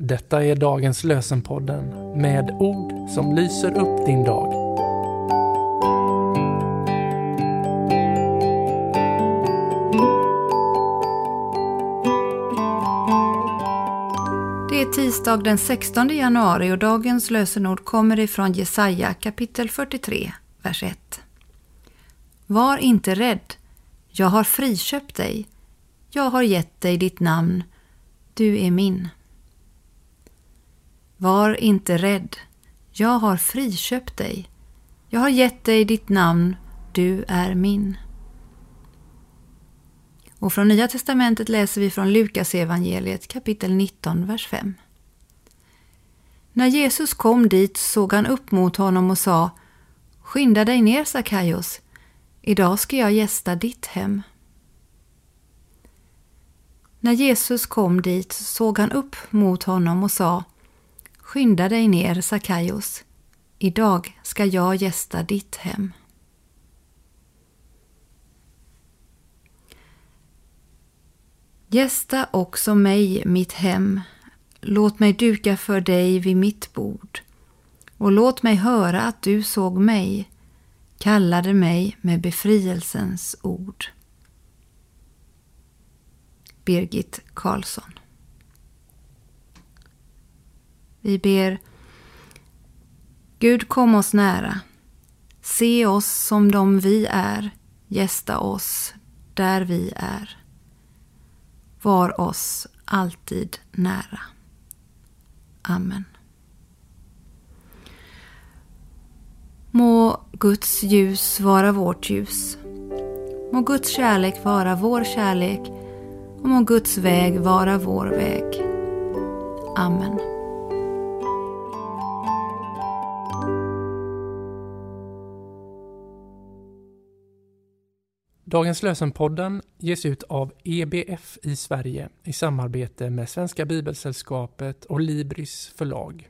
Detta är dagens lösenpodden med ord som lyser upp din dag. Det är tisdag den 16 januari och dagens lösenord kommer ifrån Jesaja kapitel 43, vers 1. Var inte rädd, jag har friköpt dig. Jag har gett dig ditt namn, du är min. Var inte rädd, jag har friköpt dig. Jag har gett dig ditt namn, du är min. Och från Nya testamentet läser vi från Lukas evangeliet kapitel 19, vers 5. När Jesus kom dit såg han upp mot honom och sa Skynda dig ner, Sackaios. Idag ska jag gästa ditt hem. När Jesus kom dit såg han upp mot honom och sa Skynda dig ner, Sakaios. Idag ska jag gästa ditt hem. Gästa också mig, mitt hem. Låt mig duka för dig vid mitt bord. Och låt mig höra att du såg mig, kallade mig med befrielsens ord. Birgit Karlsson vi ber Gud kom oss nära. Se oss som de vi är. Gästa oss där vi är. Var oss alltid nära. Amen. Må Guds ljus vara vårt ljus. Må Guds kärlek vara vår kärlek och må Guds väg vara vår väg. Amen. Dagens lösenpodden ges ut av EBF i Sverige i samarbete med Svenska Bibelsällskapet och Libris förlag.